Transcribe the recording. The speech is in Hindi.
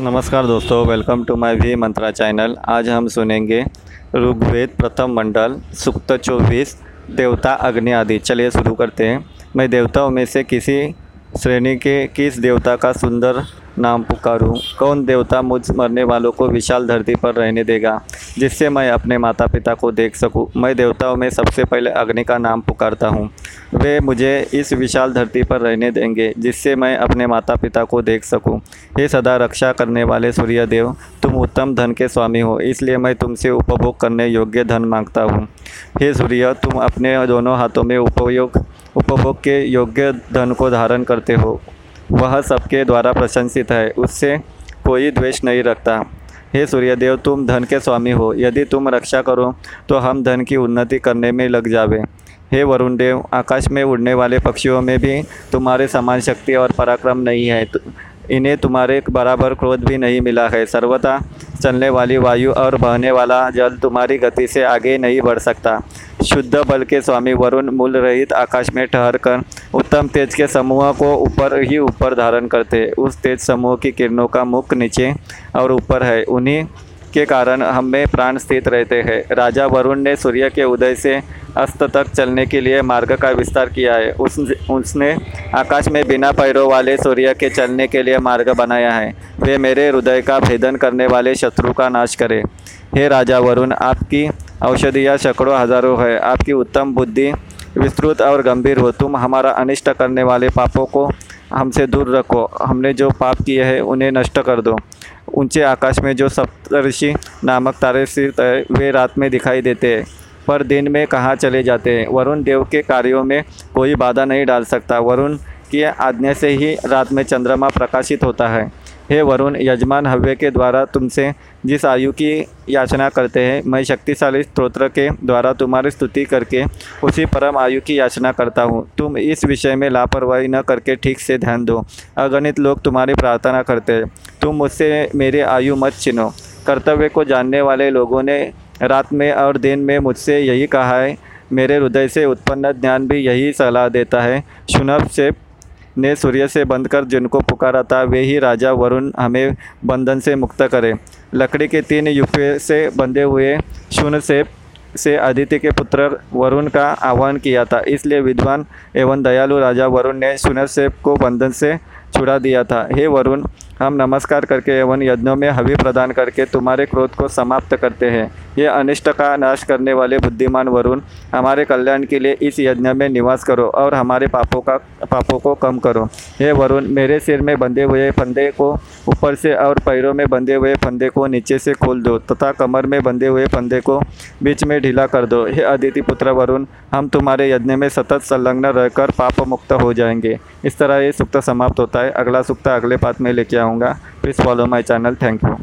नमस्कार दोस्तों welcome to my V Mantra channel आज हम सुनेंगे ऋग्वेद प्रथम मंडल, सुक्त चौबीस, देवता अग्नि आदि। चलिए शुरू करते हैं। मैं देवताओं में से किसी श्रेणी के किस देवता का सुंदर नाम पुकारूं? कौन देवता मुझ मरने वालों को विशाल धरती पर रहने देगा, जिससे मैं अपने माता पिता को देख सकूँ? मैं देवताओं में सबसे पहले अग्नि का नाम पुकारता हूँ। वे मुझे इस विशाल धरती पर रहने देंगे, जिससे मैं अपने माता पिता को देख सकूँ। हे सदा रक्षा करने वाले सूर्य देव तुम उत्तम धन के स्वामी हो, इसलिए मैं तुमसे उपभोग करने योग्य धन माँगता हूँ। हे सूर्य, तुम अपने दोनों हाथों में उपयोग, उपभोग के योग्य धन को धारण करते हो। वह सबके द्वारा प्रशंसित है, उससे कोई द्वेष नहीं रखता। हे सूर्यदेव, तुम धन के स्वामी हो, यदि तुम रक्षा करो तो हम धन की उन्नति करने में लग जावे। हे वरुण देव, आकाश में उड़ने वाले पक्षियों में भी तुम्हारे समान शक्ति और पराक्रम नहीं है। इन्हें तुम्हारे बराबर क्रोध भी नहीं मिला है। सर्वथा चलने वाली वायु और बहने वाला जल तुम्हारी गति से आगे नहीं बढ़ सकता। शुद्ध बल के स्वामी वरुण मूल रहित आकाश में ठहर कर उत्तम तेज के समूह को ऊपर ही ऊपर धारण करते। उस तेज समूह की किरणों का मुख नीचे और ऊपर है। उन्हीं के कारण हम प्राण स्थित रहते हैं। राजा वरुण ने सूर्य के उदय से अस्त तक चलने के लिए मार्ग का विस्तार किया है। उस, उसने आकाश में बिना पैरों वाले सूर्य के चलने के लिए मार्ग बनाया है। वे मेरे हृदय का भेदन करने वाले शत्रु का नाश करें। हे राजा वरुण, आपकी औषधियाँ सैकड़ों हज़ारों है। आपकी उत्तम बुद्धि विस्तृत और गंभीर हो। तुम हमारा अनिष्ट करने वाले पापों को हमसे दूर रखो। हमने जो पाप किए हैं, उन्हें नष्ट कर दो। ऊँचे आकाश में जो सप्तऋषि नामक तारे स्थित है, वे रात में दिखाई देते हैं, पर दिन में कहाँ चले जाते हैं? वरुण देव के कार्यों में कोई बाधा नहीं डाल सकता। वरुण की आज्ञा से ही रात में चंद्रमा प्रकाशित होता है। हे वरुण, यजमान हव्य के द्वारा तुमसे जिस आयु की याचना करते हैं, मैं शक्तिशाली स्त्रोत्र के द्वारा तुम्हारी स्तुति करके उसी परम आयु की याचना करता हूँ। तुम इस विषय में लापरवाही न करके ठीक से ध्यान दो। अगणित लोग तुम्हारी प्रार्थना करते हैं। तुम मुझसे मेरे आयु मत चिनो। कर्तव्य को जानने वाले लोगों ने रात में और दिन में मुझसे यही कहा है। मेरे हृदय से उत्पन्न ज्ञान भी यही सलाह देता है। शुनब से ने सूर्य से बंधकर जिनको पुकारा था, वे ही राजा वरुण हमें बंधन से मुक्त करें। लकड़ी के तीन युपे से बंधे हुए शून्य से से आदित्य के पुत्र वरुण का आह्वान किया था। इसलिए विद्वान एवं दयालु राजा वरुण ने सुनसेप को बंधन से छुड़ा दिया था। हे वरुण हम नमस्कार करके एवं यज्ञों में हवि प्रदान करके तुम्हारे क्रोध को समाप्त करते हैं। ये अनिष्ट का नाश करने वाले बुद्धिमान वरुण, हमारे कल्याण के लिए इस यज्ञ में निवास करो और हमारे पापों का, पापों को कम करो। हे वरुण, मेरे सिर में बंधे हुए फंदे को ऊपर से और पैरों में बंधे हुए फंदे को नीचे से खोल दो तथा कमर में बंधे हुए फंदे को बीच में ढीला कर दो। हे अदिति पुत्र वरुण, हम तुम्हारे यज्ञ में सतत संलग्न रहकर पाप मुक्त हो जाएँगे। इस तरह ये सुक्त समाप्त होता है। अगला सुक्त अगले पात में लेके आऊँगा please follow my channel. Thank you.